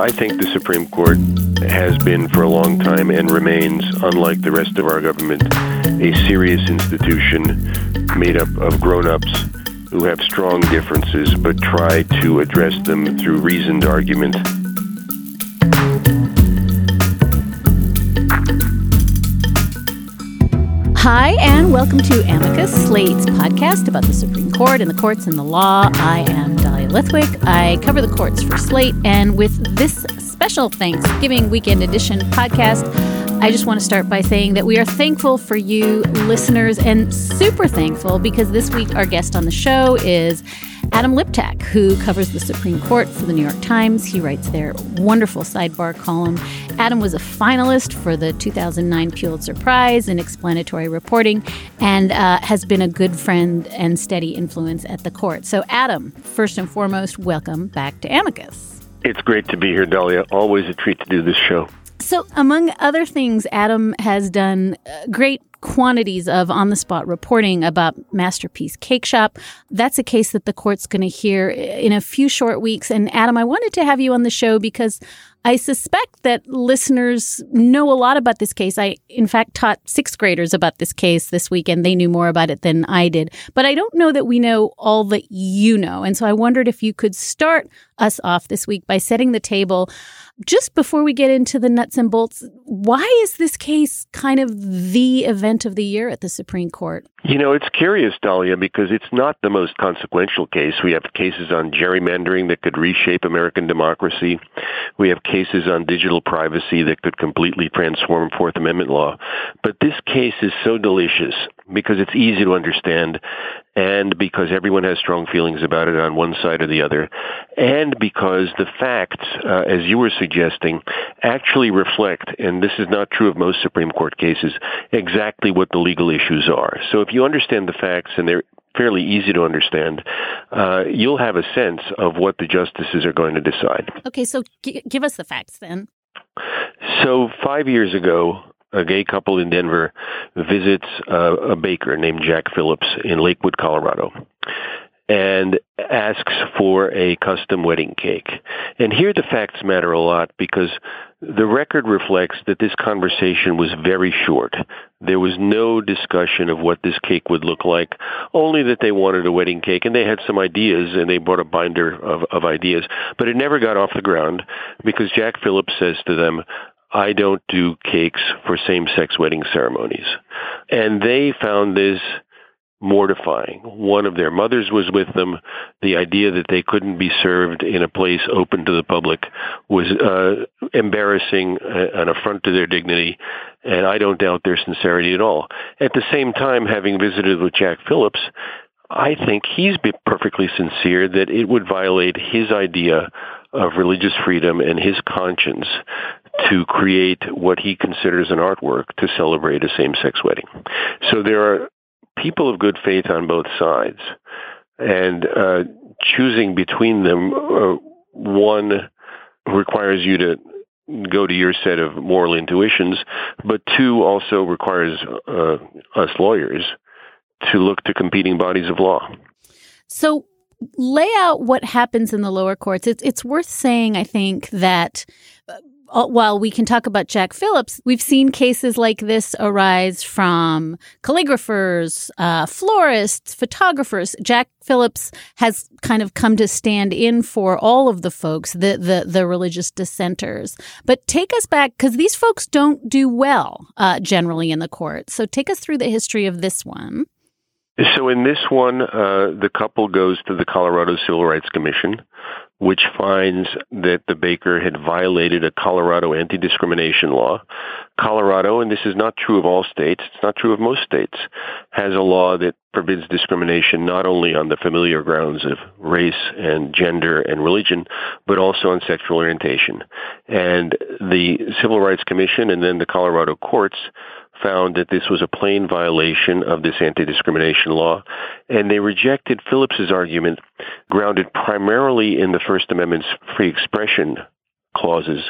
I think the Supreme Court has been for a long time and remains, unlike the rest of our government, a serious institution made up of grown ups who have strong differences but try to address them through reasoned argument. Hi, and welcome to Amicus, Slate's podcast about the Supreme Court and the courts and the law. I am Dahlia Lithwick. I cover the courts for Slate, and with this special Thanksgiving weekend edition podcast, I just want to start by saying that we are thankful for you listeners and super thankful because this week our guest on the show is Adam Liptak, who covers the Supreme Court for the New York Times. He writes their wonderful sidebar column. Adam was a finalist for the 2009 Pulitzer Prize in explanatory reporting and uh, has been a good friend and steady influence at the court. So, Adam, first and foremost, welcome back to Amicus. It's great to be here, Dahlia. Always a treat to do this show. So, among other things, Adam has done uh, great quantities of on the spot reporting about Masterpiece Cake Shop. That's a case that the court's going to hear in a few short weeks. And Adam, I wanted to have you on the show because I suspect that listeners know a lot about this case. I, in fact, taught sixth graders about this case this week, and they knew more about it than I did. But I don't know that we know all that you know. And so I wondered if you could start us off this week by setting the table just before we get into the nuts and bolts, why is this case kind of the event of the year at the Supreme Court? You know, it's curious, Dahlia, because it's not the most consequential case. We have cases on gerrymandering that could reshape American democracy. We have cases on digital privacy that could completely transform Fourth Amendment law. But this case is so delicious because it's easy to understand and because everyone has strong feelings about it on one side or the other, and because the facts, uh, as you were suggesting, actually reflect, and this is not true of most Supreme Court cases, exactly what the legal issues are. So if you understand the facts, and they're fairly easy to understand, uh, you'll have a sense of what the justices are going to decide. Okay, so g- give us the facts then. So five years ago, a gay couple in Denver visits uh, a baker named Jack Phillips in Lakewood, Colorado, and asks for a custom wedding cake. And here the facts matter a lot because the record reflects that this conversation was very short. There was no discussion of what this cake would look like, only that they wanted a wedding cake and they had some ideas and they brought a binder of, of ideas. But it never got off the ground because Jack Phillips says to them, I don't do cakes for same-sex wedding ceremonies. And they found this mortifying. One of their mothers was with them. The idea that they couldn't be served in a place open to the public was uh, embarrassing, uh, an affront to their dignity, and I don't doubt their sincerity at all. At the same time, having visited with Jack Phillips, I think he's perfectly sincere that it would violate his idea of religious freedom and his conscience to create what he considers an artwork to celebrate a same-sex wedding. So there are people of good faith on both sides, and uh, choosing between them, uh, one requires you to go to your set of moral intuitions, but two also requires uh, us lawyers to look to competing bodies of law. So lay out what happens in the lower courts. It's it's worth saying, I think, that while we can talk about Jack Phillips, we've seen cases like this arise from calligraphers, uh, florists, photographers. Jack Phillips has kind of come to stand in for all of the folks, the the, the religious dissenters. But take us back because these folks don't do well uh, generally in the court. So take us through the history of this one. So in this one, uh, the couple goes to the Colorado Civil Rights Commission, which finds that the baker had violated a Colorado anti-discrimination law. Colorado, and this is not true of all states, it's not true of most states, has a law that forbids discrimination not only on the familiar grounds of race and gender and religion, but also on sexual orientation. And the Civil Rights Commission and then the Colorado courts found that this was a plain violation of this anti-discrimination law, and they rejected Phillips's argument, grounded primarily in the First Amendment's free expression clauses,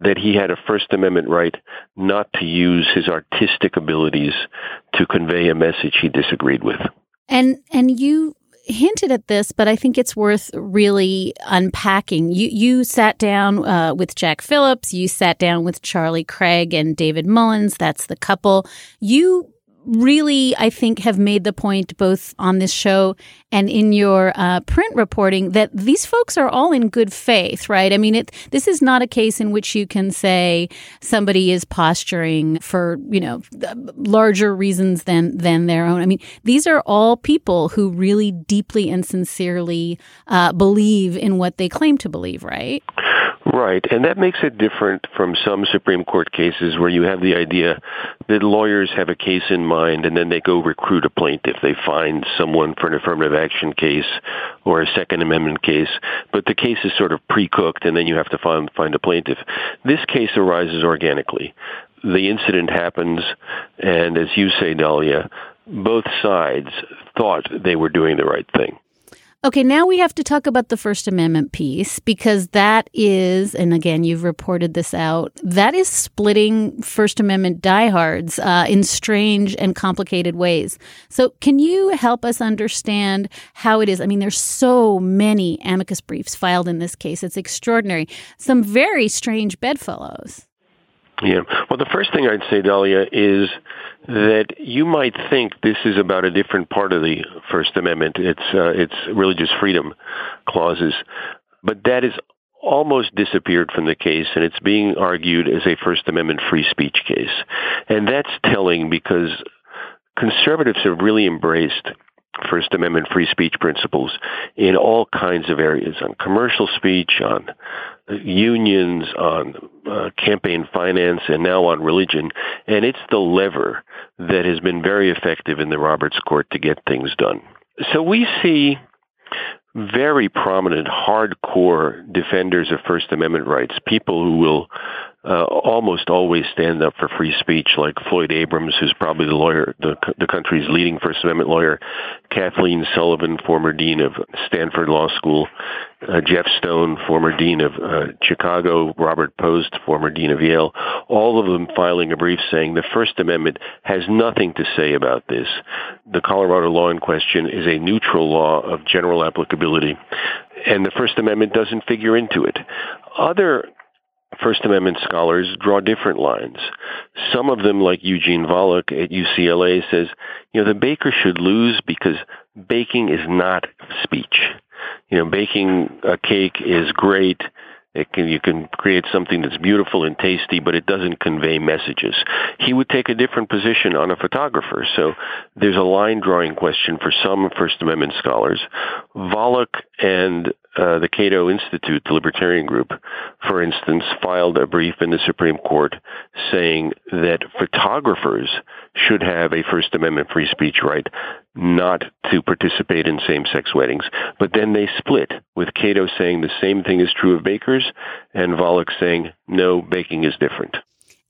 that he had a First Amendment right not to use his artistic abilities to convey a message he disagreed with. And and you hinted at this, but I think it's worth really unpacking. You you sat down uh, with Jack Phillips, you sat down with Charlie Craig and David Mullins. That's the couple. You really, I think, have made the point both on this show and in your uh, print reporting that these folks are all in good faith, right? I mean, it, this is not a case in which you can say somebody is posturing for, you know, larger reasons than than their own. I mean, these are all people who really deeply and sincerely uh, believe in what they claim to believe, right? Right, and that makes it different from some Supreme Court cases where you have the idea that lawyers have a case in mind and then they go recruit a plaintiff. They find someone for an affirmative action case or a Second Amendment case, but the case is sort of pre-cooked and then you have to find, find a plaintiff. This case arises organically. The incident happens, and as you say, Dahlia, both sides thought they were doing the right thing. Okay, now we have to talk about the First Amendment piece because that is, and again, you've reported this out, that is splitting First Amendment diehards uh, in strange and complicated ways. So, can you help us understand how it is? I mean, there's so many amicus briefs filed in this case. It's extraordinary. Some very strange bedfellows. Yeah. Well, the first thing I'd say, Dahlia, is that you might think this is about a different part of the First Amendment. It's uh, it's religious freedom clauses, but that is almost disappeared from the case, and it's being argued as a First Amendment free speech case, and that's telling because conservatives have really embraced First Amendment free speech principles in all kinds of areas on commercial speech, on unions, on uh, campaign finance, and now on religion. And it's the lever that has been very effective in the Roberts Court to get things done. So we see very prominent, hardcore defenders of First Amendment rights, people who will uh, almost always stand up for free speech, like Floyd Abrams, who's probably the lawyer, the, the country's leading First Amendment lawyer, Kathleen Sullivan, former dean of Stanford Law School, uh, Jeff Stone, former dean of uh, Chicago, Robert Post, former dean of Yale, all of them filing a brief saying the First Amendment has nothing to say about this. The Colorado law in question is a neutral law of general applicability, and the First Amendment doesn't figure into it. Other First Amendment scholars draw different lines. Some of them, like Eugene Volokh at UCLA, says, you know, the baker should lose because baking is not speech. You know, baking a cake is great. It can, you can create something that's beautiful and tasty, but it doesn't convey messages. He would take a different position on a photographer. So there's a line drawing question for some First Amendment scholars. Volokh and uh, the Cato Institute, the libertarian group, for instance, filed a brief in the Supreme Court saying that photographers should have a First Amendment free speech right not to participate in same-sex weddings. But then they split, with Cato saying the same thing is true of bakers and Volokh saying, no, baking is different.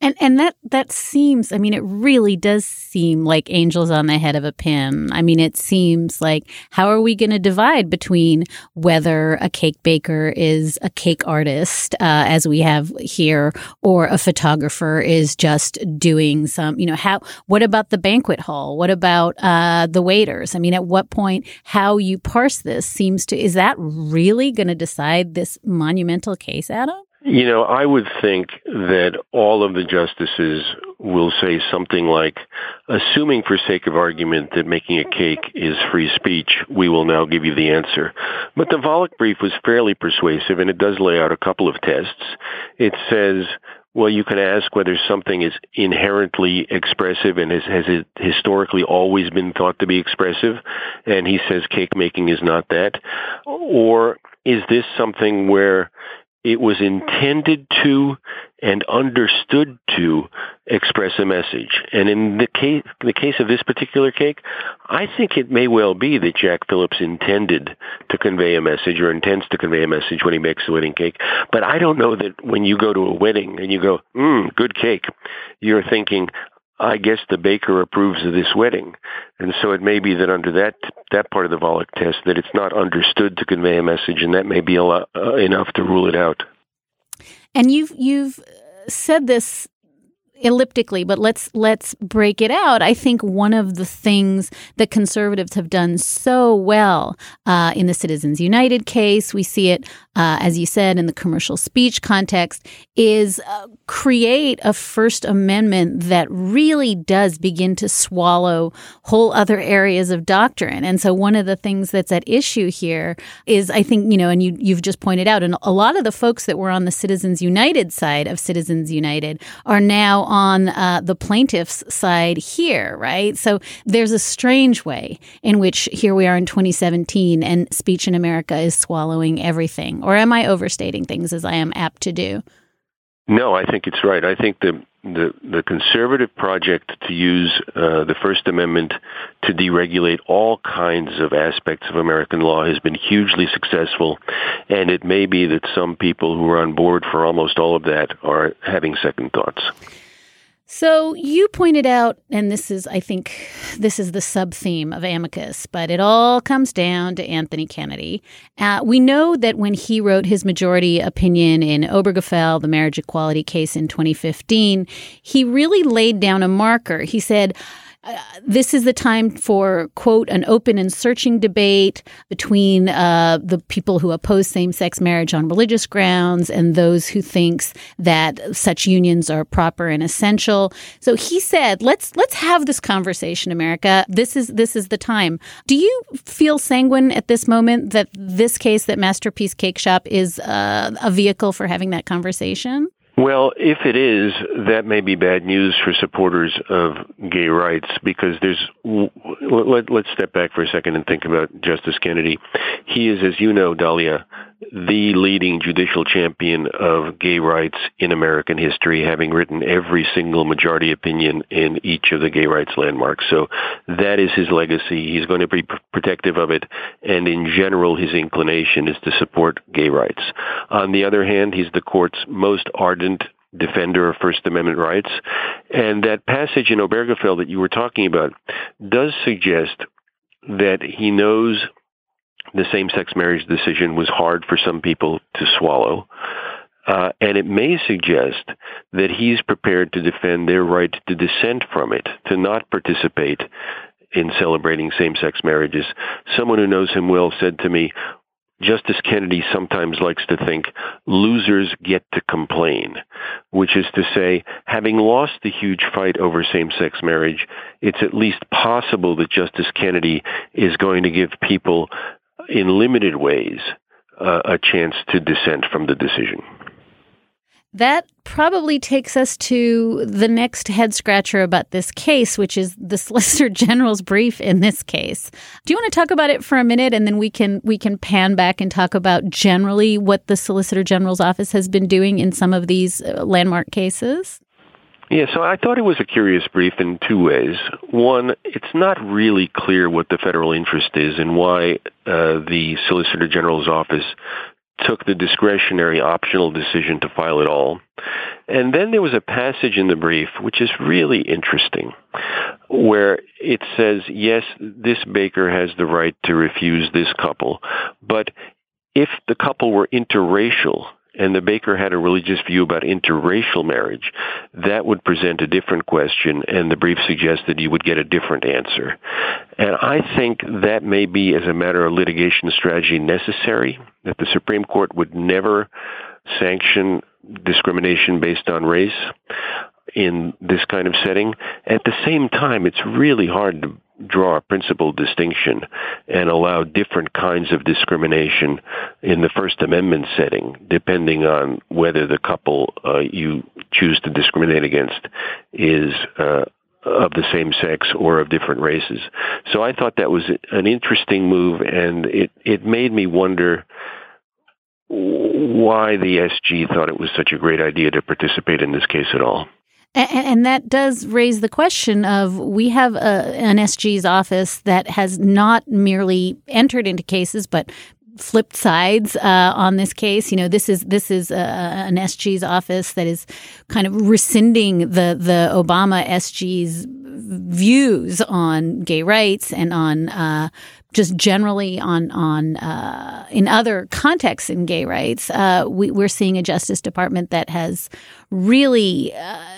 And and that that seems I mean it really does seem like angels on the head of a pin. I mean it seems like how are we going to divide between whether a cake baker is a cake artist uh, as we have here or a photographer is just doing some you know how what about the banquet hall? What about uh, the waiters? I mean at what point how you parse this seems to is that really going to decide this monumental case Adam? You know, I would think that all of the justices will say something like, assuming for sake of argument that making a cake is free speech, we will now give you the answer. But the Volokh brief was fairly persuasive and it does lay out a couple of tests. It says, well, you can ask whether something is inherently expressive and has, has it historically always been thought to be expressive. And he says cake making is not that. Or is this something where it was intended to and understood to express a message. And in the case, the case of this particular cake, I think it may well be that Jack Phillips intended to convey a message or intends to convey a message when he makes the wedding cake. But I don't know that when you go to a wedding and you go, mmm, good cake, you're thinking, I guess the baker approves of this wedding. And so it may be that under that that part of the Volokh test that it's not understood to convey a message, and that may be lot, uh, enough to rule it out. And you've you've said this elliptically, but let's let's break it out. I think one of the things that conservatives have done so well uh, in the Citizens United case, we see it uh, as you said in the commercial speech context, is uh, create a First Amendment that really does begin to swallow whole other areas of doctrine. And so one of the things that's at issue here is, I think, you know, and you you've just pointed out, and a lot of the folks that were on the Citizens United side of Citizens United are now on uh, the plaintiff's side here, right? So there's a strange way in which here we are in 2017 and speech in America is swallowing everything. Or am I overstating things as I am apt to do? No, I think it's right. I think the the, the conservative project to use uh, the First Amendment to deregulate all kinds of aspects of American law has been hugely successful, and it may be that some people who are on board for almost all of that are having second thoughts. So you pointed out, and this is, I think, this is the sub theme of Amicus, but it all comes down to Anthony Kennedy. Uh, we know that when he wrote his majority opinion in Obergefell, the marriage equality case in 2015, he really laid down a marker. He said, this is the time for, quote, an open and searching debate between uh, the people who oppose same sex marriage on religious grounds and those who thinks that such unions are proper and essential. So he said, let's let's have this conversation, America. This is this is the time. Do you feel sanguine at this moment that this case, that Masterpiece Cake Shop, is uh, a vehicle for having that conversation? Well, if it is, that may be bad news for supporters of gay rights because there's. Let, us step back for a second and think about Justice Kennedy. He is, as you know, Dahlia, the leading judicial champion of gay rights in American history, having written every single majority opinion in each of the gay rights landmarks. So that is his legacy. He's going to be protective of it, and in general, his inclination is to support gay rights. On the other hand, he's the court's most ardent defender of First Amendment rights. And that passage in Obergefell that you were talking about does suggest that he knows the same-sex marriage decision was hard for some people to swallow. Uh, and it may suggest that he's prepared to defend their right to dissent from it, to not participate in celebrating same-sex marriages. Someone who knows him well said to me, Justice Kennedy sometimes likes to think losers get to complain, which is to say, having lost the huge fight over same-sex marriage, it's at least possible that Justice Kennedy is going to give people in limited ways, uh, a chance to dissent from the decision. That probably takes us to the next head scratcher about this case, which is the Solicitor General's brief in this case. Do you want to talk about it for a minute, and then we can we can pan back and talk about generally what the Solicitor General's office has been doing in some of these uh, landmark cases? Yeah, so I thought it was a curious brief in two ways. One, it's not really clear what the federal interest is and why uh, the Solicitor General's office took the discretionary optional decision to file it all. And then there was a passage in the brief which is really interesting where it says, yes, this baker has the right to refuse this couple, but if the couple were interracial, and the baker had a religious view about interracial marriage, that would present a different question, and the brief suggested you would get a different answer. And I think that may be, as a matter of litigation strategy, necessary, that the Supreme Court would never sanction discrimination based on race in this kind of setting. At the same time, it's really hard to draw a principal distinction and allow different kinds of discrimination in the First Amendment setting, depending on whether the couple uh, you choose to discriminate against is uh, of the same sex or of different races. So I thought that was an interesting move, and it it made me wonder why the SG thought it was such a great idea to participate in this case at all. And, and, that does raise the question of we have a, an SG's office that has not merely entered into cases, but flipped sides uh, on this case. You know, this is this is an SG's office that is kind of rescinding the the Obama SG's views on gay rights and on uh, just generally on on uh, in other contexts in gay rights. Uh, we, are seeing a Justice Department that has really uh,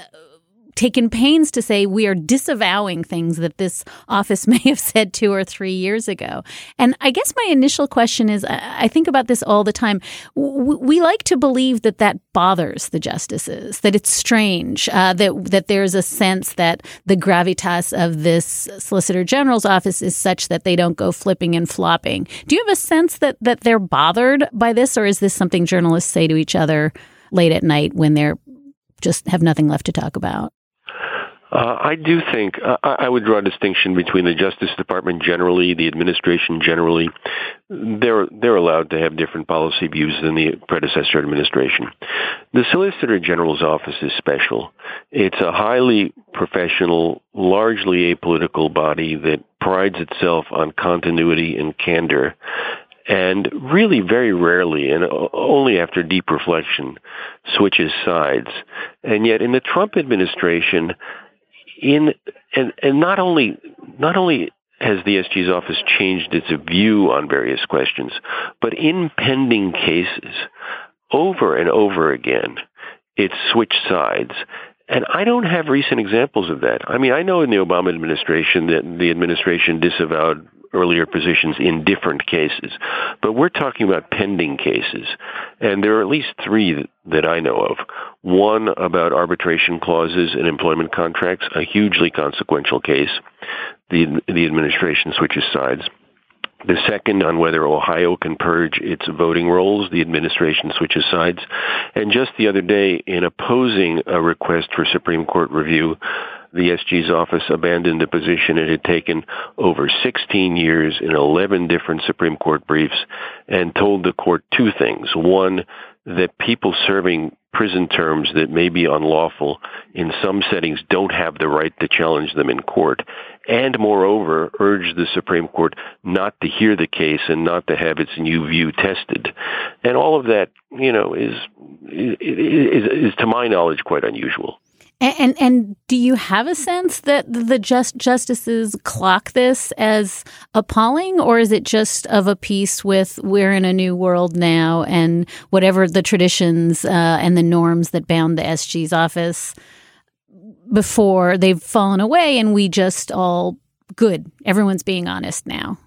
taken pains to say we are disavowing things that this office may have said two or three years ago. And I guess my initial question is I think about this all the time. We like to believe that that bothers the justices, that it's strange, uh, that, that there's a sense that the gravitas of this Solicitor General's office is such that they don't go flipping and flopping. Do you have a sense that, that they're bothered by this, or is this something journalists say to each other late at night when they're just have nothing left to talk about? Uh, I do think uh, I would draw a distinction between the Justice Department generally, the administration generally. They're they're allowed to have different policy views than the predecessor administration. The Solicitor General's office is special. It's a highly professional, largely apolitical body that prides itself on continuity and candor and really very rarely and only after deep reflection switches sides. And yet in the Trump administration, in and and not only not only has the SG's office changed its view on various questions, but in pending cases, over and over again, it's switched sides. And I don't have recent examples of that. I mean, I know in the Obama administration that the administration disavowed earlier positions in different cases. But we're talking about pending cases. And there are at least three that I know of. One about arbitration clauses in employment contracts, a hugely consequential case. The, the administration switches sides. The second on whether Ohio can purge its voting rolls, the administration switches sides. And just the other day, in opposing a request for Supreme Court review, the SG's office abandoned a position it had taken over 16 years in 11 different Supreme Court briefs and told the court two things. One, that people serving prison terms that may be unlawful in some settings don't have the right to challenge them in court. And moreover, urged the Supreme Court not to hear the case and not to have its new view tested. And all of that, you know, is, is, is, is to my knowledge quite unusual. And, and, and do you have a sense that the just justices clock this as appalling, or is it just of a piece with we're in a new world now, and whatever the traditions uh, and the norms that bound the SG's office before they've fallen away, and we just all good. Everyone's being honest now.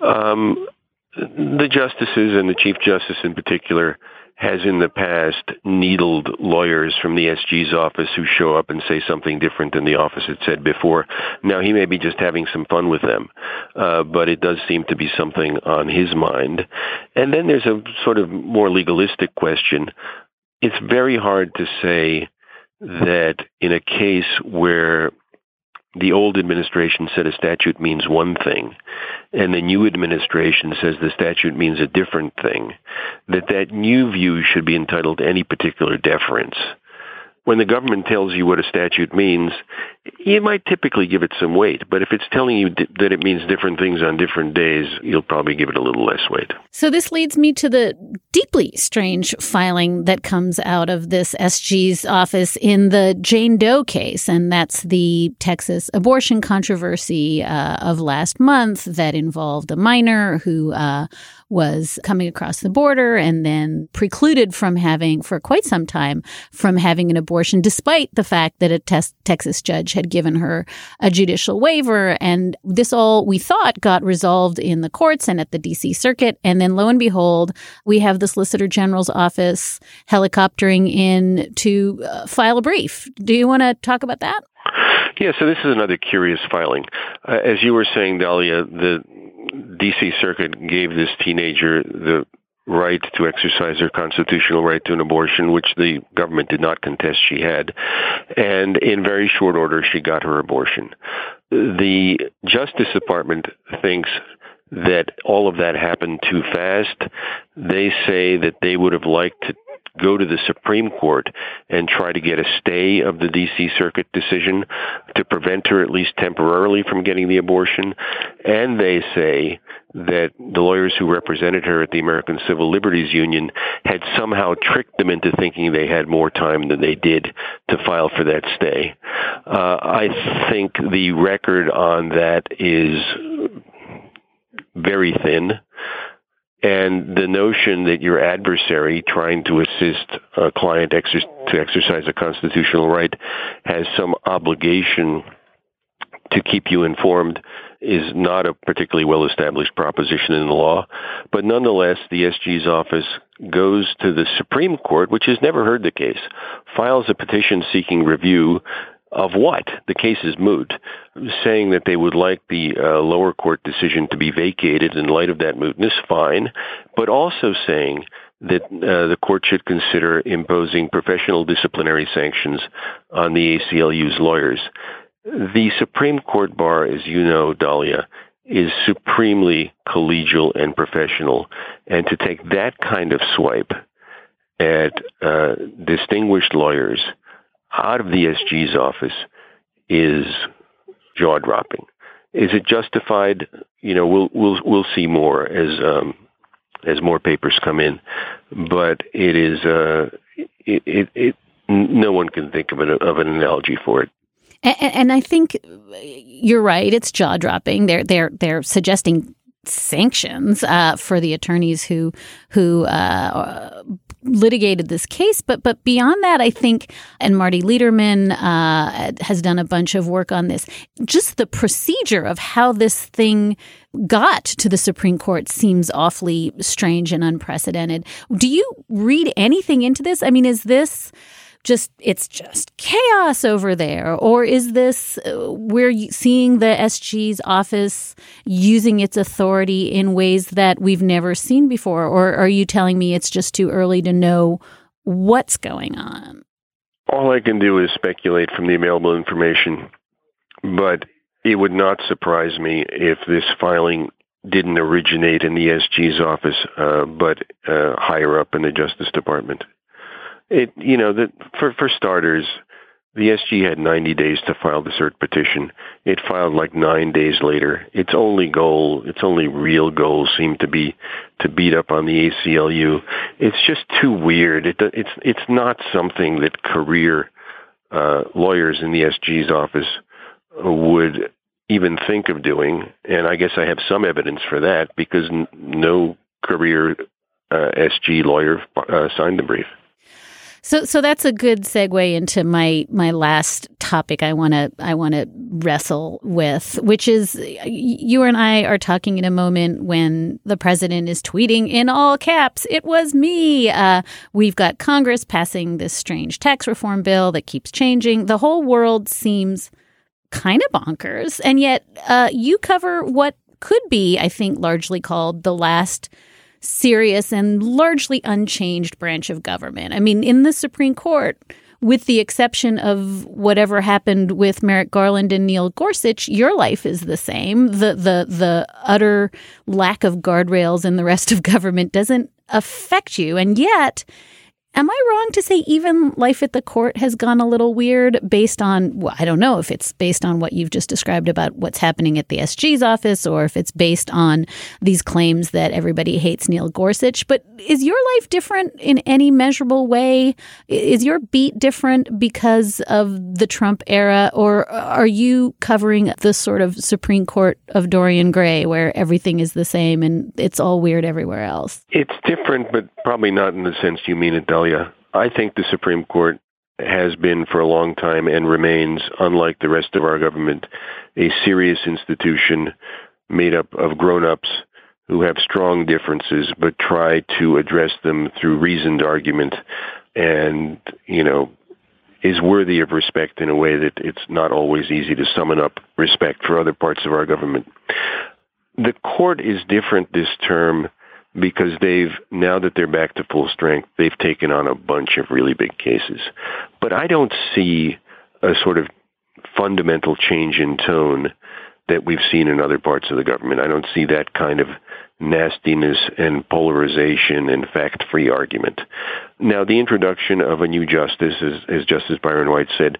Um, the justices and the chief justice in particular has in the past needled lawyers from the SG's office who show up and say something different than the office had said before. Now he may be just having some fun with them, uh, but it does seem to be something on his mind. And then there's a sort of more legalistic question. It's very hard to say that in a case where the old administration said a statute means one thing, and the new administration says the statute means a different thing, that that new view should be entitled to any particular deference. When the government tells you what a statute means, you might typically give it some weight. But if it's telling you that it means different things on different days, you'll probably give it a little less weight. So this leads me to the deeply strange filing that comes out of this SG's office in the Jane Doe case. And that's the Texas abortion controversy uh, of last month that involved a minor who uh, was coming across the border and then precluded from having, for quite some time, from having an abortion, despite the fact that a tes- Texas judge had given her a judicial waiver. And this all, we thought, got resolved in the courts and at the DC Circuit. And then lo and behold, we have the Solicitor General's office helicoptering in to uh, file a brief. Do you want to talk about that? Yeah, so this is another curious filing. Uh, as you were saying, Dahlia, the DC Circuit gave this teenager the right to exercise her constitutional right to an abortion, which the government did not contest she had. And in very short order, she got her abortion. The Justice Department thinks that all of that happened too fast. They say that they would have liked to go to the Supreme Court and try to get a stay of the D.C. Circuit decision to prevent her at least temporarily from getting the abortion. And they say that the lawyers who represented her at the American Civil Liberties Union had somehow tricked them into thinking they had more time than they did to file for that stay. Uh, I think the record on that is very thin. And the notion that your adversary trying to assist a client exer- to exercise a constitutional right has some obligation to keep you informed is not a particularly well established proposition in the law. But nonetheless, the SG's office goes to the Supreme Court, which has never heard the case, files a petition seeking review of what? The case is moot, saying that they would like the uh, lower court decision to be vacated in light of that mootness, fine, but also saying that uh, the court should consider imposing professional disciplinary sanctions on the ACLU's lawyers. The Supreme Court bar, as you know, Dahlia, is supremely collegial and professional, and to take that kind of swipe at uh, distinguished lawyers out of the SG's office is jaw dropping. Is it justified? You know, we'll we'll we'll see more as um, as more papers come in, but it is uh, it, it, it no one can think of an of an analogy for it. And, and I think you're right. It's jaw dropping. They're they're they're suggesting sanctions uh, for the attorneys who who uh, litigated this case. But but beyond that, I think, and Marty Lederman uh, has done a bunch of work on this. Just the procedure of how this thing got to the Supreme Court seems awfully strange and unprecedented. Do you read anything into this? I mean, is this just it's just chaos over there. Or is this uh, we're seeing the SG's office using its authority in ways that we've never seen before? Or are you telling me it's just too early to know what's going on? All I can do is speculate from the available information. But it would not surprise me if this filing didn't originate in the SG's office, uh, but uh, higher up in the Justice Department. It, you know, that for for starters, the SG had 90 days to file the cert petition. It filed like nine days later. Its only goal, its only real goal, seemed to be to beat up on the ACLU. It's just too weird. It, it's it's not something that career uh, lawyers in the SG's office would even think of doing. And I guess I have some evidence for that because n- no career uh, SG lawyer uh, signed the brief. So, so that's a good segue into my my last topic. I want to I want to wrestle with, which is you and I are talking in a moment when the president is tweeting in all caps, "It was me." Uh, we've got Congress passing this strange tax reform bill that keeps changing. The whole world seems kind of bonkers, and yet uh, you cover what could be, I think, largely called the last serious and largely unchanged branch of government. I mean, in the Supreme Court, with the exception of whatever happened with Merrick Garland and Neil Gorsuch, your life is the same. The the the utter lack of guardrails in the rest of government doesn't affect you. And yet, Am I wrong to say even life at the court has gone a little weird based on, well, I don't know if it's based on what you've just described about what's happening at the SG's office or if it's based on these claims that everybody hates Neil Gorsuch. But is your life different in any measurable way? Is your beat different because of the Trump era? Or are you covering the sort of Supreme Court of Dorian Gray where everything is the same and it's all weird everywhere else? It's different, but probably not in the sense you mean it. I think the Supreme Court has been for a long time and remains, unlike the rest of our government, a serious institution made up of grown-ups who have strong differences but try to address them through reasoned argument and, you know, is worthy of respect in a way that it's not always easy to summon up respect for other parts of our government. The court is different this term because they've now that they're back to full strength, they've taken on a bunch of really big cases. But I don't see a sort of fundamental change in tone that we've seen in other parts of the government. I don't see that kind of nastiness and polarization and fact-free argument. Now, the introduction of a new justice, as, as Justice Byron White said,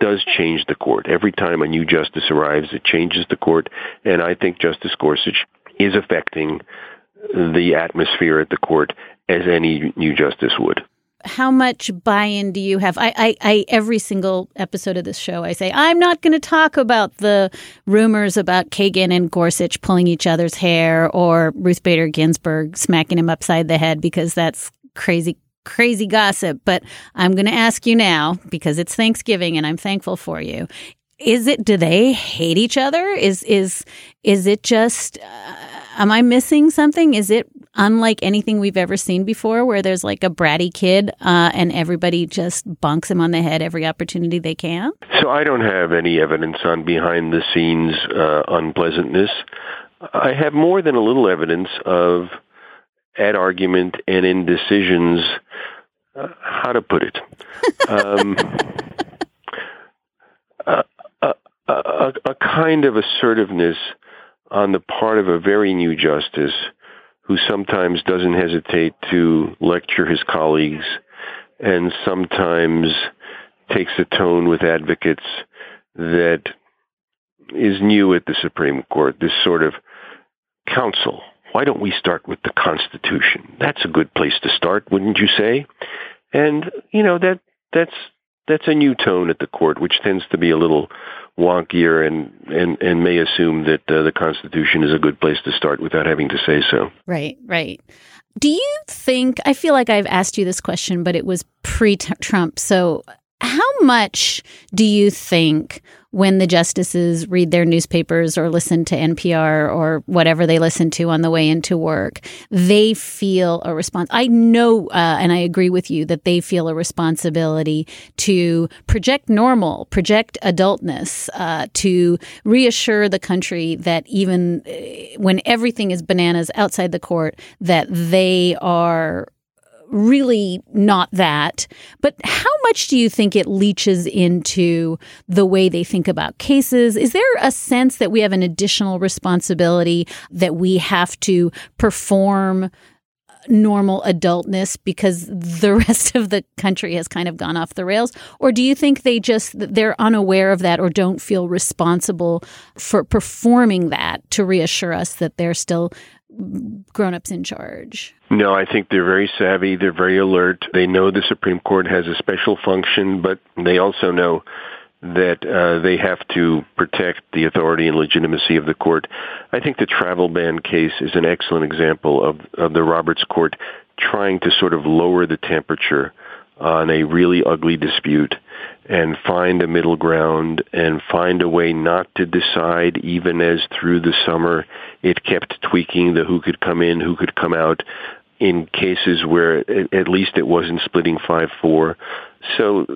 does change the court. Every time a new justice arrives, it changes the court, and I think Justice Gorsuch is affecting the atmosphere at the court as any new justice would how much buy-in do you have? I, I, I, every single episode of this show, I say I'm not going to talk about the rumors about Kagan and Gorsuch pulling each other's hair or Ruth Bader Ginsburg smacking him upside the head because that's crazy, crazy gossip. But I'm going to ask you now because it's Thanksgiving and I'm thankful for you. Is it? Do they hate each other? Is is is it just? Uh, am I missing something? Is it unlike anything we've ever seen before, where there's like a bratty kid uh, and everybody just bonks him on the head every opportunity they can? So I don't have any evidence on behind the scenes uh, unpleasantness. I have more than a little evidence of at argument and in decisions. Uh, how to put it? Um, a, a, a, a kind of assertiveness on the part of a very new justice who sometimes doesn't hesitate to lecture his colleagues and sometimes takes a tone with advocates that is new at the Supreme Court, this sort of counsel. Why don't we start with the Constitution? That's a good place to start, wouldn't you say? And, you know, that that's that's a new tone at the court, which tends to be a little wonkier and and and may assume that uh, the Constitution is a good place to start without having to say so. Right, right. Do you think? I feel like I've asked you this question, but it was pre-Trump. So, how much do you think when the justices read their newspapers or listen to NPR or whatever they listen to on the way into work, they feel a response. I know, uh, and I agree with you, that they feel a responsibility to project normal, project adultness, uh, to reassure the country that even uh, when everything is bananas outside the court, that they are really not that. But how much do you think it leaches into the way they think about cases? Is there a sense that we have an additional responsibility that we have to perform? normal adultness because the rest of the country has kind of gone off the rails or do you think they just they're unaware of that or don't feel responsible for performing that to reassure us that they're still grown-ups in charge? No, I think they're very savvy. They're very alert. They know the Supreme Court has a special function, but they also know that uh, they have to protect the authority and legitimacy of the court. I think the travel ban case is an excellent example of, of the Roberts Court trying to sort of lower the temperature on a really ugly dispute and find a middle ground and find a way not to decide even as through the summer it kept tweaking the who could come in, who could come out in cases where at least it wasn't splitting 5-4. So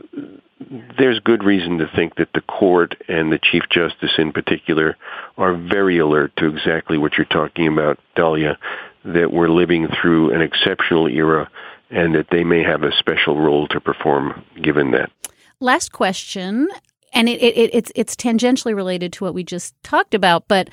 there's good reason to think that the court and the Chief Justice in particular are very alert to exactly what you're talking about, Dahlia, that we're living through an exceptional era and that they may have a special role to perform given that. Last question, and it, it, it's it's tangentially related to what we just talked about, but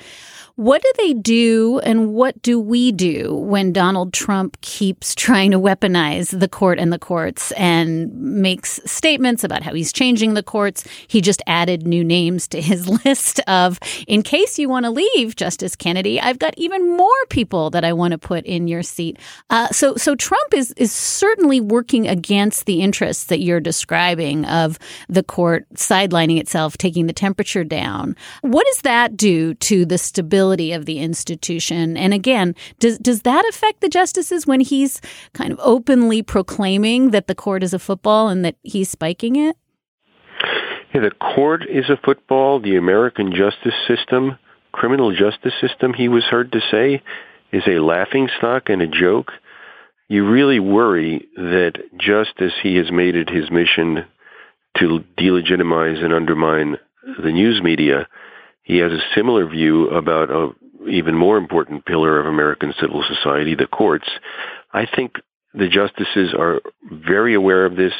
what do they do and what do we do when Donald Trump keeps trying to weaponize the court and the courts and makes statements about how he's changing the courts? He just added new names to his list of, in case you want to leave, Justice Kennedy, I've got even more people that I want to put in your seat. Uh, so, so Trump is, is certainly working against the interests that you're describing of the court sidelining itself, taking the temperature down. What does that do to the stability? of the institution. And again, does does that affect the justices when he's kind of openly proclaiming that the court is a football and that he's spiking it? The court is a football. The American justice system, criminal justice system, he was heard to say, is a laughing stock and a joke. You really worry that just as he has made it his mission to delegitimize and undermine the news media, he has a similar view about a even more important pillar of American civil society, the courts, I think the justices are very aware of this,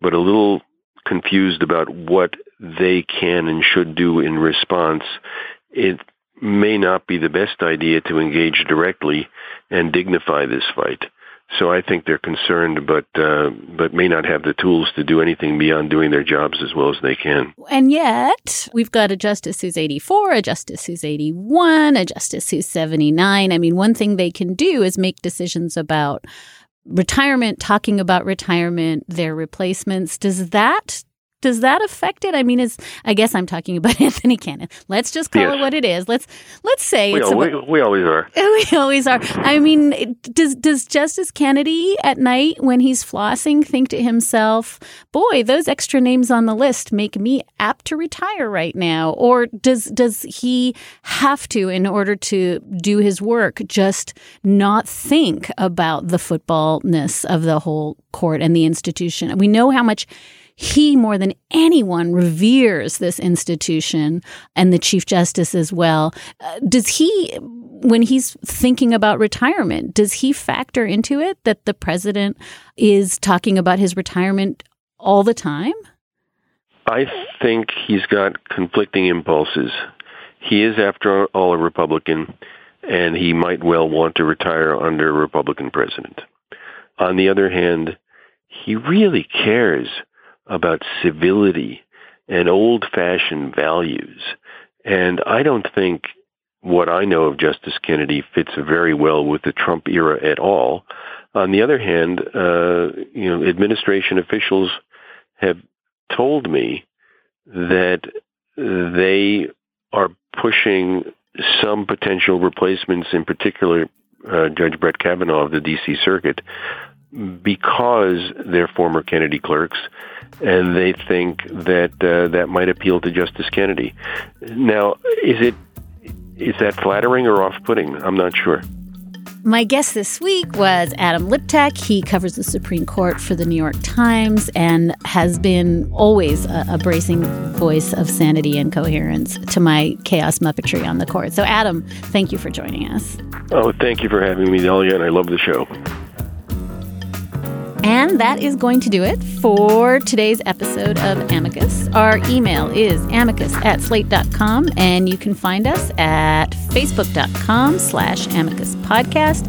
but a little confused about what they can and should do in response. It may not be the best idea to engage directly and dignify this fight. So I think they're concerned, but uh, but may not have the tools to do anything beyond doing their jobs as well as they can. And yet, we've got a justice who's 84, a justice who's 81, a justice who's 79. I mean, one thing they can do is make decisions about retirement, talking about retirement, their replacements. Does that does that affect it? I mean, is I guess I'm talking about Anthony Kennedy. Let's just call yes. it what it is. Let's let's say we, it's about, we, we always are. We always are. I mean, does does Justice Kennedy at night when he's flossing think to himself, "Boy, those extra names on the list make me apt to retire right now," or does does he have to, in order to do his work, just not think about the footballness of the whole court and the institution? We know how much he, more than anyone, reveres this institution and the Chief Justice as well. Uh, does he, when he's thinking about retirement, does he factor into it that the president is talking about his retirement all the time? I think he's got conflicting impulses. He is, after all, a Republican, and he might well want to retire under a Republican president. On the other hand, he really cares about civility and old-fashioned values. And I don't think what I know of Justice Kennedy fits very well with the Trump era at all. On the other hand, uh, you know, administration officials have told me that they are pushing some potential replacements, in particular uh, Judge Brett Kavanaugh of the D.C. Circuit, because they're former Kennedy clerks and they think that uh, that might appeal to Justice Kennedy. Now, is it is that flattering or off-putting? I'm not sure. My guest this week was Adam Liptak. He covers the Supreme Court for the New York Times and has been always a, a bracing voice of sanity and coherence to my chaos muppetry on the court. So, Adam, thank you for joining us. Oh, thank you for having me, Dahlia, and I love the show. And that is going to do it for today's episode of Amicus. Our email is amicus at slate.com, and you can find us at facebook.com slash amicus podcast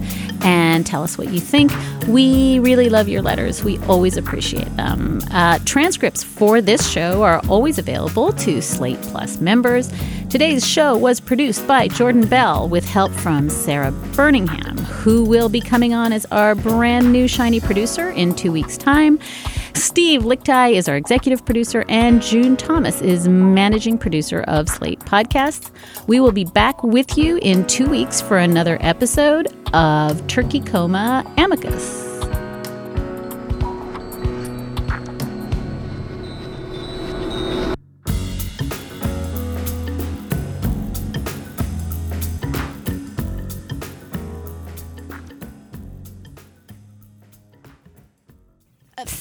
and tell us what you think. We really love your letters. We always appreciate them. Uh, transcripts for this show are always available to Slate Plus members. Today's show was produced by Jordan Bell with help from Sarah Burningham, who will be coming on as our brand new shiny producer in two weeks' time. Steve Lickteig is our executive producer, and June Thomas is managing producer of Slate Podcasts. We will be back with you in two weeks for another episode of Turkey Coma Amicus.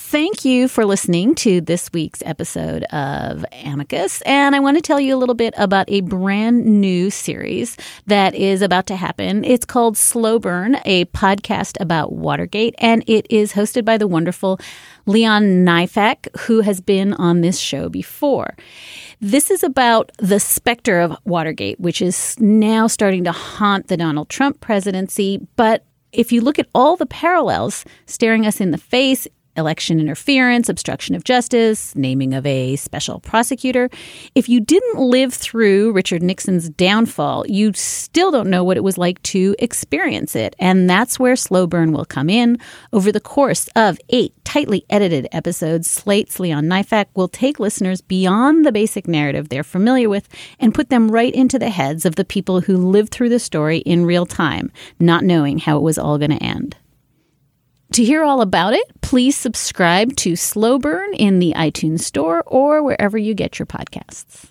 Thank you for listening to this week's episode of Amicus. And I want to tell you a little bit about a brand new series that is about to happen. It's called Slow Burn, a podcast about Watergate, and it is hosted by the wonderful Leon Neyfakh, who has been on this show before. This is about the specter of Watergate, which is now starting to haunt the Donald Trump presidency. But if you look at all the parallels staring us in the face election interference, obstruction of justice, naming of a special prosecutor. If you didn't live through Richard Nixon's downfall, you still don't know what it was like to experience it. And that's where Slow Burn will come in. Over the course of eight tightly edited episodes, Slate's Leon Neyfakh will take listeners beyond the basic narrative they're familiar with and put them right into the heads of the people who lived through the story in real time, not knowing how it was all going to end. To hear all about it, please subscribe to Slow Burn in the iTunes Store or wherever you get your podcasts.